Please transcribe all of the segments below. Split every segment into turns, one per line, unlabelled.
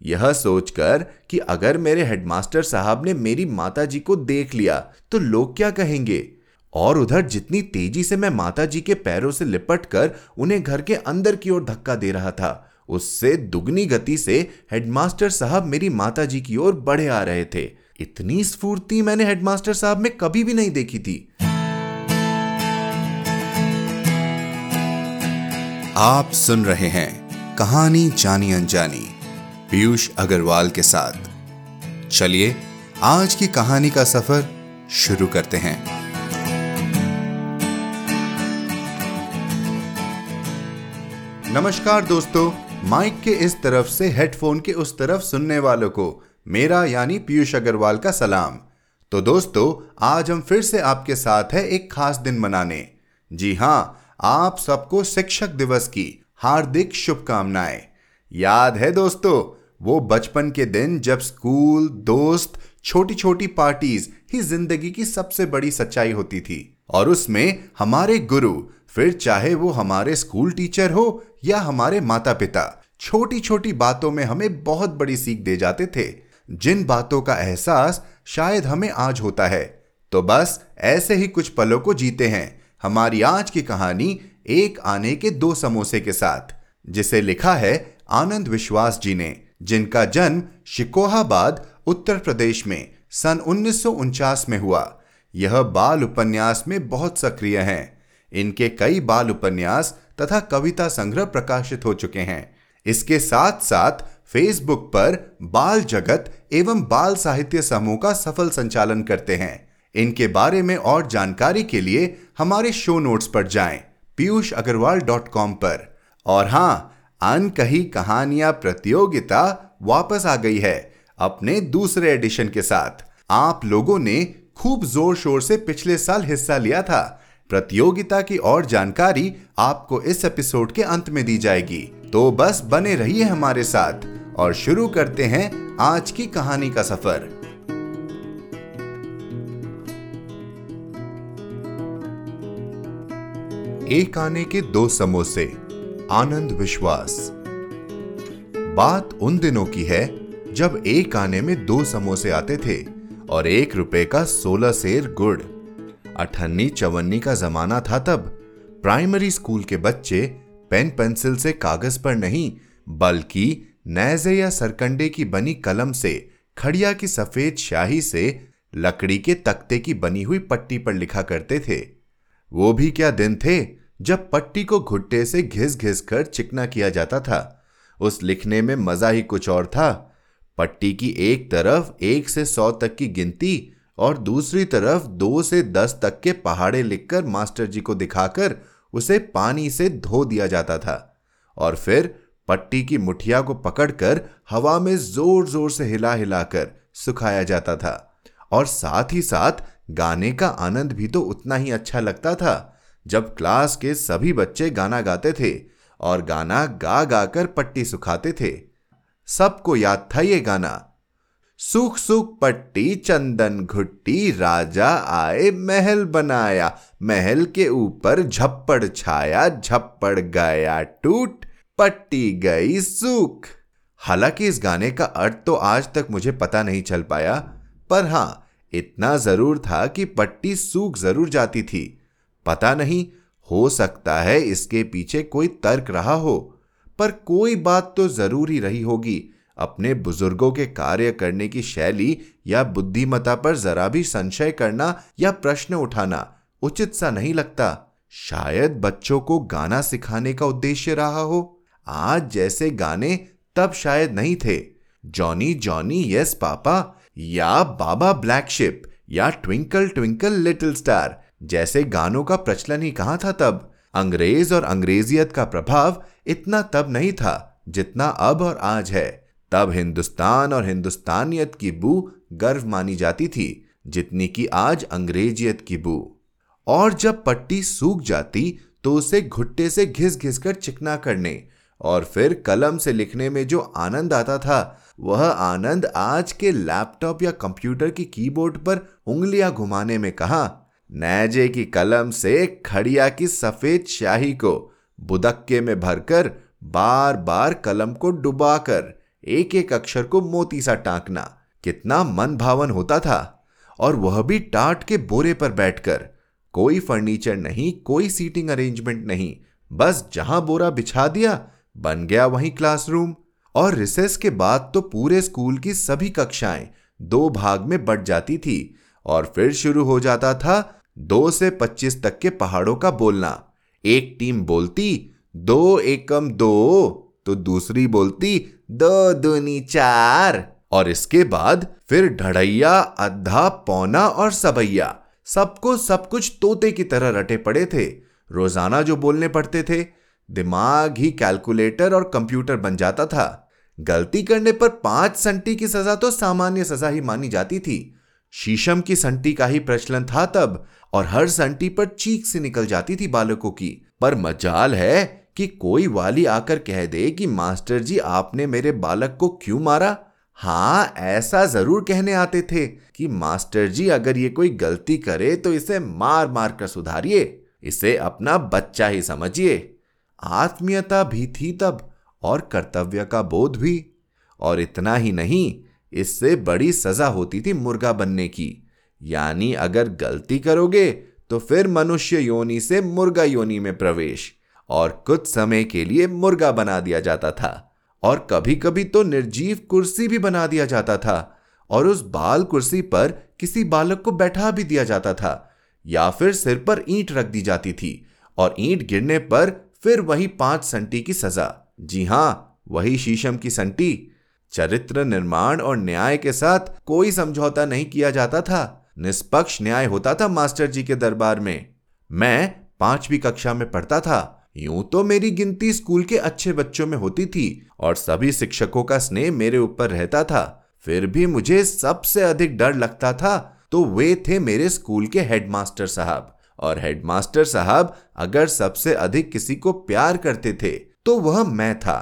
यह सोचकर कि अगर मेरे हेडमास्टर साहब ने मेरी माताजी को देख लिया तो लोग क्या कहेंगे? और उधर जितनी तेज़ी से मैं माताजी के पैरों से लिपट कर उन्हें घर के अंदर की ओर धक्का दे रहा था, उससे दुगनी गति से हेडमास्टर साहब मेरी माताजी की ओर बढ़े आ रहे थे। इतनी स्फूर्ति मैंने हेडमास्टर साहब में कभी भी नहीं देखी थी।
आप सुन रहे हैं कहानी जानी अनजानी। पीयूष अग्रवाल के साथ। चलिए, आज की कहानी का सफ़र शुरू करते हैं।
नमस्कार दोस्तों, माइक के इस तरफ़ से हेडफोन के उस तरफ़ सुनने वालों को मेरा यानी पीयूष अग्रवाल का सलाम। तो दोस्तों, आज हम फिर से आपके साथ है एक खास दिन मनाने। जी हाँ, आप सबको शिक्षक दिवस की हार्दिक शुभकामनाएँ। याद है दोस्तों, वो बचपन के दिन जब स्कूल, दोस्त छोटी छोटी पार्टीज़ ही ज़िंदगी की सबसे बड़ी सच्चाई होती थी। और उसमें हमारे गुरु, फिर चाहे वो हमारे स्कूल टीचर हो या हमारे माता पिता छोटी छोटी बातों में हमें बहुत बड़ी सीख दे जाते थे। जिन बातों का एहसास शायद हमें आज होता है। तो बस ऐसे ही कुछ पलों को जीते हैं हमारी आज की कहानी एक आने के दो समोसे के साथ, जिसे लिखा है आनंद विश्वास जी ने, जिनका जन्म शिकोहाबाद, उत्तर प्रदेश में, सन उन्नीस सौ उनचास में हुआ। यह बाल उपन्यास में बहुत सक्रिय हैं। इनके कई बाल उपन्यास तथा कविता संग्रह प्रकाशित हो चुके हैं। इसके साथ साथ फेसबुक पर बाल जगत एवं बाल साहित्य समूह का सफल संचालन करते हैं। इनके बारे में और जानकारी के लिए हमारे शो नोट्स पर जाएँ, पीयूष अग्रवाल डॉट कॉम पर। और हाँ अनकही कहानियाँ प्रतियोगिता वापस आ गई है अपने दूसरे एडिशन के साथ। आप लोगों ने खूब ज़ोर शोर से पिछले साल हिस्सा लिया था। प्रतियोगिता की और जानकारी आपको इस एपिसोड के अंत में दी जाएगी। तो बस बने रहिए हमारे साथ और शुरू करते हैं आज की कहानी का सफ़र। एक आने के दो समोसे। आनंद विश्वास। बात उन दिनों की है, जब एक आने में दो समोसे आते थे और एक रुपए का सोलह सेर गुड़। अठन्नी चवन्नी का जमाना था तब। प्राइमरी स्कूल के बच्चे पेन पेंसिल से कागज़ पर नहीं, बल्कि नैजे या सरकंडे की बनी कलम से, खड़िया की सफ़ेद शाही से, लकड़ी के तख्ते की बनी हुई पट्टी पर लिखा करते थे। वो भी क्या दिन थे? जब पट्टी को घुट्टे से घिस घिस कर चिकना किया जाता था। उस लिखने में मज़ा ही कुछ और था। पट्टी की एक तरफ़ एक से सौ तक की गिनती और दूसरी तरफ़ दो से दस तक के पहाड़े लिखकर मास्टर जी को दिखाकर उसे पानी से धो दिया जाता था। और फिर पट्टी की मुठिया को पकड़कर हवा में ज़ोर ज़ोर से हिला हिलाकर सुखाया जाता था। और साथ ही साथ गाने का आनंद भी तो उतना ही अच्छा लगता था। जब क्लास के सभी बच्चे गाना गाते थे और गाना गा गाकर पट्टी सुखाते थे, सबको याद था ये गाना। सुख सुख पट्टी, चंदन घुट्टी, राजा आए, महल बनाया, महल के ऊपर झप्पड़ छाया, झप्पड़ गया, टूट, पट्टी गई सूख। हालाँकि इस गाने का अर्थ तो आज तक मुझे पता नहीं चल पाया, पर हाँ, इतना ज़रूर था कि पट्टी सूख ज़रूर जाती थी। पता नहीं, हो सकता है इसके पीछे कोई तर्क रहा हो, पर कोई बात तो ज़रूर रही होगी। अपने बुज़ुर्गों के कार्य करने की शैली या बुद्धिमता पर जरा भी संशय करना या प्रश्न उठाना उचित सा नहीं लगता। शायद बच्चों को गाना सिखाने का उद्देश्य रहा हो। आज जैसे गाने तब शायद नहीं थे। जॉनी जॉनी, यस, पापा या बाबा ब्लैक शिप या ट्विंकल ट्विंकल, लिटिल स्टार जैसे गानों का प्रचलन ही कहाँ था तब? अंग्रेज़ और अंग्रेजियत का प्रभाव इतना तब नहीं था जितना अब और आज है। तब हिंदुस्तान और हिंदुस्तानियत की बू गर्व मानी जाती थी, जितनी की आज अंग्रेजियत की बू। और जब पट्टी सूख जाती तो उसे घुट्टे से घिस घिस कर चिकना करने और फिर कलम से लिखने में जो आनंद आता था, वह आनंद आज के लैपटॉप या कंप्यूटर की कीबोर्ड पर उंगलियाँ घुमाने में कहा नैजे की कलम से खड़िया की सफ़ेद शाही को बुदक्के में भरकर बार बार कलम को डुबाकर एक एक अक्षर को मोती सा टांकना। कितना मन भावन होता था। और वह भी टाट के बोरे पर बैठकर। कोई फर्नीचर नहीं, कोई सीटिंग अरेंजमेंट नहीं। बस जहाँ बोरा बिछा दिया, बन गया वहीं क्लासरूम। और रिसेस के बाद तो पूरे स्कूल की सभी कक्षाएँ दो भाग में बट जाती थी। और फिर शुरू हो जाता था दो से पच्चीस तक के पहाड़ों का बोलना। एक टीम बोलती, दो एकम दो तो दूसरी बोलती, दो दूनी चार। और इसके बाद फिर ढड़ैया, अद्धा, पौना और सबैया। सबको सब कुछ तोते की तरह रटे पड़े थे। रोज़ाना जो बोलने पड़ते थे, दिमाग ही कैलकुलेटर और कंप्यूटर बन जाता था। गलती करने पर पाँच संटी की सजा तो सामान्य सजा ही मानी जाती थी। शीशम की संटी का ही प्रचलन था तब, और हर संटी पर चीख से निकल जाती थी बालकों की। पर मजाल है कि कोई वाली आकर कह दे कि, मास्टर जी, आपने मेरे बालक को क्यों मारा? हाँ ऐसा ज़रूर कहने आते थे कि, मास्टर जी, अगर ये कोई गलती करे तो इसे मार मार कर सुधारिए। इसे अपना बच्चा ही समझिए। आत्मीयता भी थी तब, और कर्तव्य का बोध भी। और इतना ही नहीं इससे बड़ी सजा होती थी मुर्गा बनने की। यानी अगर गलती करोगे तो फिर मनुष्य योनि से मुर्गा योनि में प्रवेश, और कुछ समय के लिए मुर्गा बना दिया जाता था, और कभी कभी तो निर्जीव कुर्सी भी बना दिया जाता था, और उस बाल कुर्सी पर किसी बालक को बैठा भी दिया जाता था, या फिर सिर पर ईंट रख दी जाती थी, और ईंट गिरने पर फिर वही पाँच संटी की सजा। जी हाँ, वही शीशम की संटी चरित्र निर्माण और न्याय के साथ कोई समझौता नहीं किया जाता था। निष्पक्ष न्याय होता था मास्टर जी के दरबार में। मैं पांचवी कक्षा में पढ़ता था। यूँ तो मेरी गिनती स्कूल के अच्छे बच्चों में होती थी और सभी शिक्षकों का स्नेह मेरे ऊपर रहता था। फिर भी मुझे सबसे अधिक डर लगता था तो वे थे मेरे स्कूल के हेडमास्टर साहब। और हेडमास्टर साहब अगर सबसे अधिक किसी को प्यार करते थे तो वह मैं था।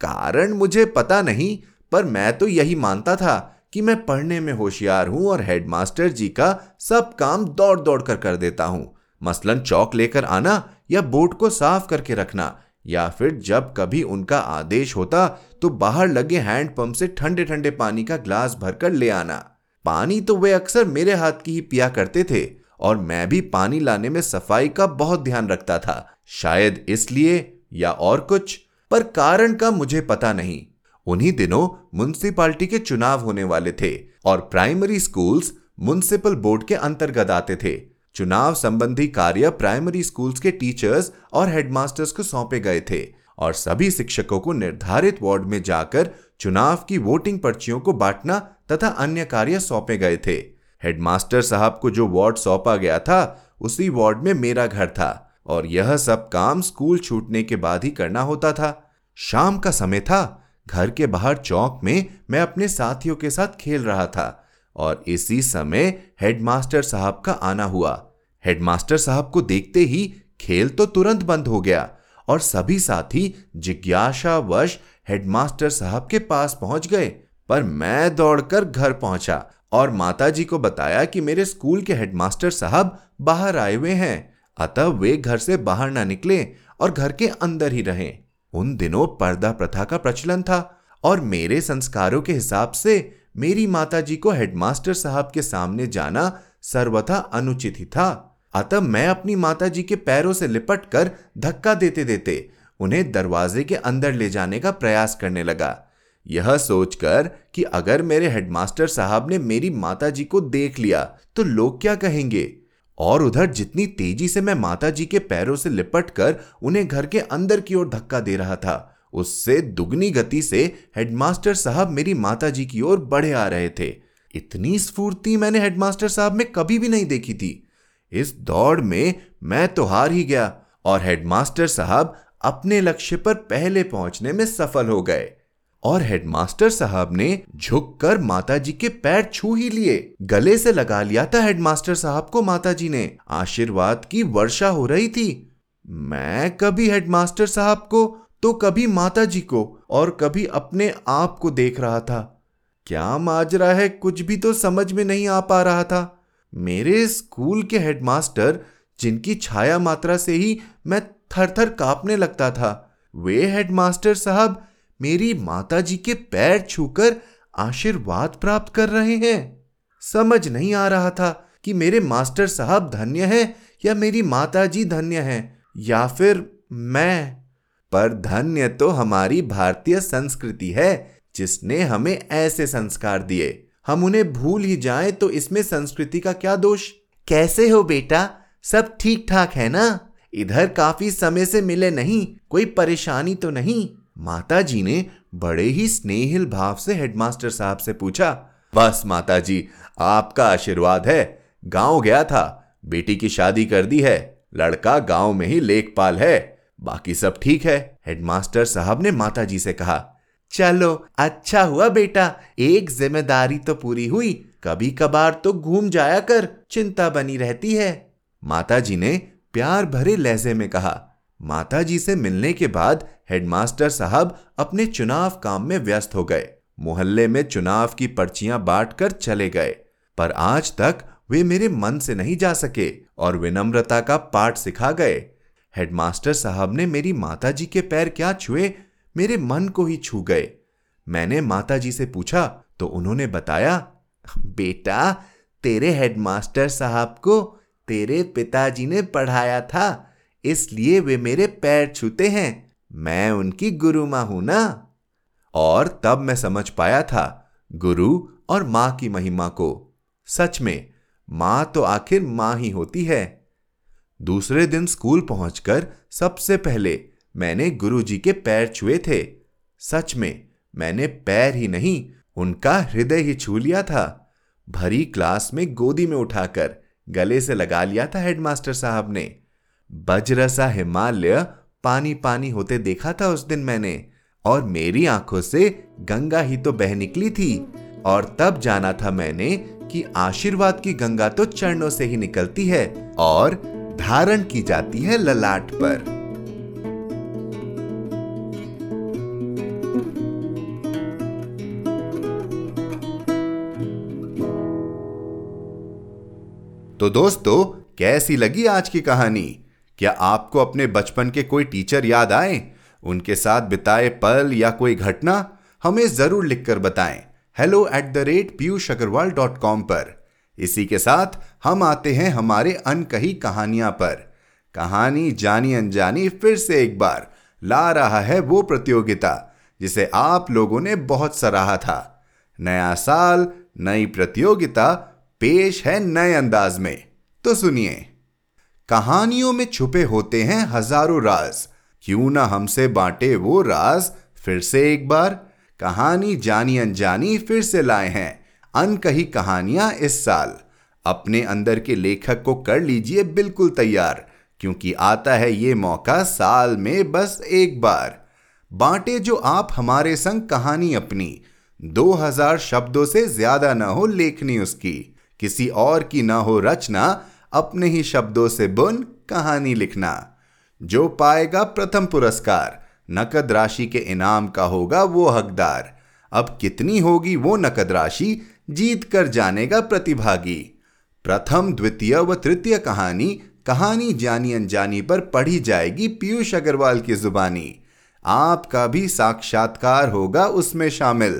कारण मुझे पता नहीं पर मैं तो यही मानता था कि मैं पढ़ने में होशियार हूँ और हेडमास्टर जी का सब काम दौड़ दौड़ कर कर देता हूँ। मसलन चौक लेकर आना या बोर्ड को साफ़ करके रखना, या फिर जब कभी उनका आदेश होता तो बाहर लगे हैंडपंप से ठंडे ठंडे पानी का ग्लास भरकर ले आना। पानी तो वे अक्सर मेरे हाथ की ही पिया करते थे और मैं भी पानी लाने में सफ़ाई का बहुत ध्यान रखता था, शायद इसलिए या और कुछ। पर कारण का मुझे पता नहीं। उन्हीं दिनों म्यूनसिपालिटी के चुनाव होने वाले थे और प्राइमरी स्कूल्स म्यूनसिपल बोर्ड के अंतर्गत आते थे। चुनाव संबंधी कार्य प्राइमरी स्कूल्स के टीचर्स और हेडमास्टर्स को सौंपे गए थे और सभी शिक्षकों को निर्धारित वार्ड में जाकर चुनाव की वोटिंग पर्चियों को बांटना तथा अन्य कार्य सौंपे गए थे। हेडमास्टर साहब को जो वार्ड सौंपा गया था, उसी वार्ड में मेरा घर था और यह सब काम स्कूल छूटने के बाद ही करना होता था। शाम का समय था घर के बाहर चौक में मैं अपने साथियों के साथ खेल रहा था और इसी समय हेडमास्टर साहब का आना हुआ। हेडमास्टर साहब को देखते ही खेल तो तुरंत बंद हो गया और सभी साथी जिज्ञासावश हेडमास्टर साहब के पास पहुँच गए, पर मैं दौड़कर घर पहुँचा और माताजी को बताया कि मेरे स्कूल के हेडमास्टर साहब बाहर आए हुए हैं, अतः वे घर से बाहर ना निकले और घर के अंदर ही रहें। उन दिनों पर्दा प्रथा का प्रचलन था और मेरे संस्कारों के हिसाब से मेरी माताजी को हेडमास्टर साहब के सामने जाना सर्वथा अनुचित ही था। अतः मैं अपनी माताजी के पैरों से लिपट कर धक्का देते देते उन्हें दरवाजे के अंदर ले जाने का प्रयास करने लगा। यह सोचकर कि अगर मेरे हेडमास्टर साहब ने मेरी माताजी को देख लिया तो लोग क्या कहेंगे? और उधर जितनी तेज़ी से मैं माता जी के पैरों से लिपट कर उन्हें घर के अंदर की ओर धक्का दे रहा था, उससे दुगनी गति से हेडमास्टर साहब मेरी माता जी की ओर बढ़े आ रहे थे। इतनी स्फूर्ति मैंने हेडमास्टर साहब में कभी भी नहीं देखी थी। इस दौड़ में मैं तो हार ही गया और हेडमास्टर साहब अपने लक्ष्य पर पहले पहुँचने में सफल हो गए। और हेडमास्टर साहब ने झुककर माताजी के पैर छू ही लिए। गले से लगा लिया था हेडमास्टर साहब को माताजी ने। आशीर्वाद की वर्षा हो रही थी। मैं कभी हेडमास्टर साहब को तो कभी माताजी को और कभी अपने आप को देख रहा था। क्या माजरा है कुछ भी तो समझ में नहीं आ पा रहा था। मेरे स्कूल के हेडमास्टर जिनकी छाया मात्रा से ही मैं थर थर कांपने लगता था, वे हेडमास्टर साहब मेरी माता जी के पैर छूकर आशीर्वाद प्राप्त कर रहे हैं। समझ नहीं आ रहा था कि मेरे मास्टर साहब धन्य है या मेरी माता जी धन्य है, या फिर मैं। पर धन्य तो हमारी भारतीय संस्कृति है, जिसने हमें ऐसे संस्कार दिए। हम उन्हें भूल ही जाएँ तो इसमें संस्कृति का क्या दोष? कैसे हो बेटा? सब ठीक ठाक है ना? इधर काफ़ी समय से मिले नहीं, कोई परेशानी तो नहीं? माता जी ने बड़े ही स्नेहिल भाव से हेडमास्टर साहब से पूछा, बस माता जी आपका आशीर्वाद है। गाँव गया था, बेटी की शादी कर दी है। लड़का गाँव में ही लेखपाल है। बाकी सब ठीक है। हेडमास्टर साहब ने माता जी से कहा, चलो अच्छा हुआ बेटा, एक ज़िम्मेदारी तो पूरी हुई। कभी कभार तो घूम जाया कर, चिंता बनी रहती है। माता जी ने प्यार भरे लहजे में कहा माताजी से मिलने के बाद हेडमास्टर साहब अपने चुनाव काम में व्यस्त हो गए। मोहल्ले में चुनाव की पर्चियाँ बांटकर चले गए। पर आज तक वे मेरे मन से नहीं जा सके और विनम्रता का पाठ सिखा गए। हेडमास्टर साहब ने मेरी माताजी के पैर क्या छुए, मेरे मन को ही छू गए। मैंने माताजी से पूछा तो उन्होंने बताया, बेटा, तेरे हेडमास्टर साहब को तेरे पिताजी ने पढ़ाया था इसलिए वे मेरे पैर छूते हैं। मैं उनकी गुरु माँ हूँ ना? और तब मैं समझ पाया था गुरु और माँ की महिमा को। सच में, माँ तो आखिर माँ ही होती है। दूसरे दिन स्कूल पहुंचकर सबसे पहले मैंने गुरुजी के पैर छुए थे। सच में, मैंने पैर ही नहीं, उनका हृदय ही छू लिया था। भरी क्लास में गोदी में उठाकर गले से लगा लिया था हेडमास्टर साहब ने। बजरसा हिमालय पानी पानी होते देखा था उस दिन मैंने, और मेरी आँखों से गंगा ही तो बह निकली थी। और तब जाना था मैंने कि आशीर्वाद की गंगा तो चरणों से ही निकलती है और धारण की जाती है ललाट पर। तो दोस्तों, कैसी लगी आज की कहानी? क्या आपको अपने बचपन के कोई टीचर याद आए? उनके साथ बिताए पल या कोई घटना? हमें ज़रूर लिखकर बताएँ। Hello at the rate Piyush Agarwal dot com पर। इसी के साथ हम आते हैं हमारे अनकही कहानियाँ पर। कहानी जानी अनजानी फिर से एक बार ला रहा है वो प्रतियोगिता, जिसे आप लोगों ने बहुत सराहा था। नया साल, नई प्रतियोगिता, पेश है नए अंदाज में। तो सुनिए। कहानियों में छुपे होते हैं हज़ारों राज। क्यों ना हमसे बांटे वो राज? फिर से एक बार। कहानी जानी अनजानी फिर से लाए हैं। अनकही कहानियाँ इस साल। अपने अंदर के लेखक को कर लीजिए बिल्कुल तैयार, क्योंकि आता है ये मौका साल में बस एक बार। बांटे जो आप हमारे संग कहानी अपनी। 2000 शब्दों से ज़्यादा ना हो लेखनी उसकी। किसी और की ना हो रचना अपने ही शब्दों से बुन कहानी लिखना। जो पाएगा प्रथम पुरस्कार, नकद राशि के इनाम का होगा वो हकदार। अब कितनी होगी वो नकद राशि, जीत कर जानेगा प्रतिभागी। प्रथम, द्वितीय व तृतीय कहानी कहानी जानी अनजानी पर पढ़ी जाएगी पीयूष अग्रवाल की जुबानी। आपका भी साक्षात्कार होगा उसमें शामिल,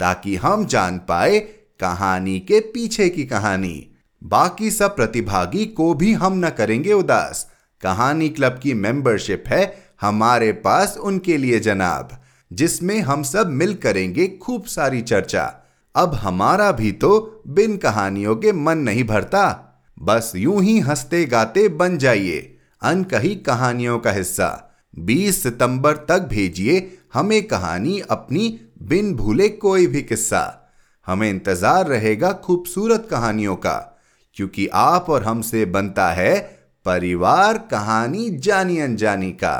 ताकि हम जान पाए कहानी के पीछे की कहानी। बाकी सब प्रतिभागी को भी हम न करेंगे उदास। कहानी क्लब की मेंबरशिप है, हमारे पास उनके लिए जनाब, जिसमें हम सब मिल करेंगे खूब सारी चर्चा। अब हमारा भी तो बिन कहानियों के मन नहीं भरता। बस यूँ ही हँसते गाते बन जाइए। अनकही कहानियों का हिस्सा। 20 सितंबर तक भेजिए हमें कहानी अपनी बिन भूले कोई भी किस्सा। हमें इंतज़ार रहेगा खूबसूरत कहानियों का। क्योंकि आप और हमसे बनता है परिवार कहानी जानी अनजानी का।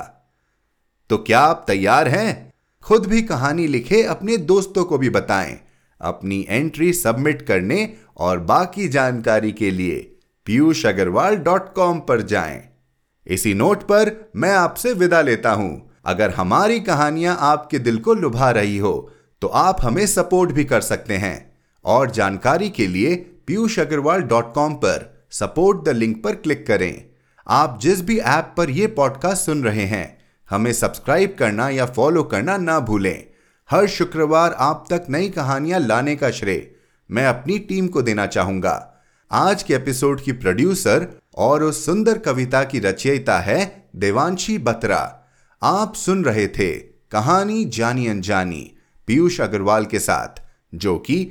तो क्या आप तैयार हैं? खुद भी कहानी लिखे, अपने दोस्तों को भी बताएँ, अपनी एंट्री सबमिट करने और बाकी जानकारी के लिए पीयूष अग्रवाल डॉट कॉम पर जाएँ। इसी नोट पर मैं आपसे विदा लेता हूँ। अगर हमारी कहानियाँ आपके दिल को लुभा रही हो तो आप हमें सपोर्ट भी कर सकते हैं। और जानकारी के लिए पीयूष अग्रवाल डॉट कॉम पर सपोर्ट द लिंक पर क्लिक करें। आप जिस भी ऐप पर यह पॉडकास्ट सुन रहे हैं, हमें सब्सक्राइब करना या फॉलो करना ना भूलें। हर शुक्रवार आप तक नई कहानियाँ लाने का श्रेय मैं अपनी टीम को देना चाहूँगा। आज के एपिसोड की प्रोड्यूसर और उस सुंदर कविता की रचयिता है देवांशी बत्रा। आप सुन रहे थे कहानी जानी अनजानी पीयूष अग्रवाल के साथ, जो कि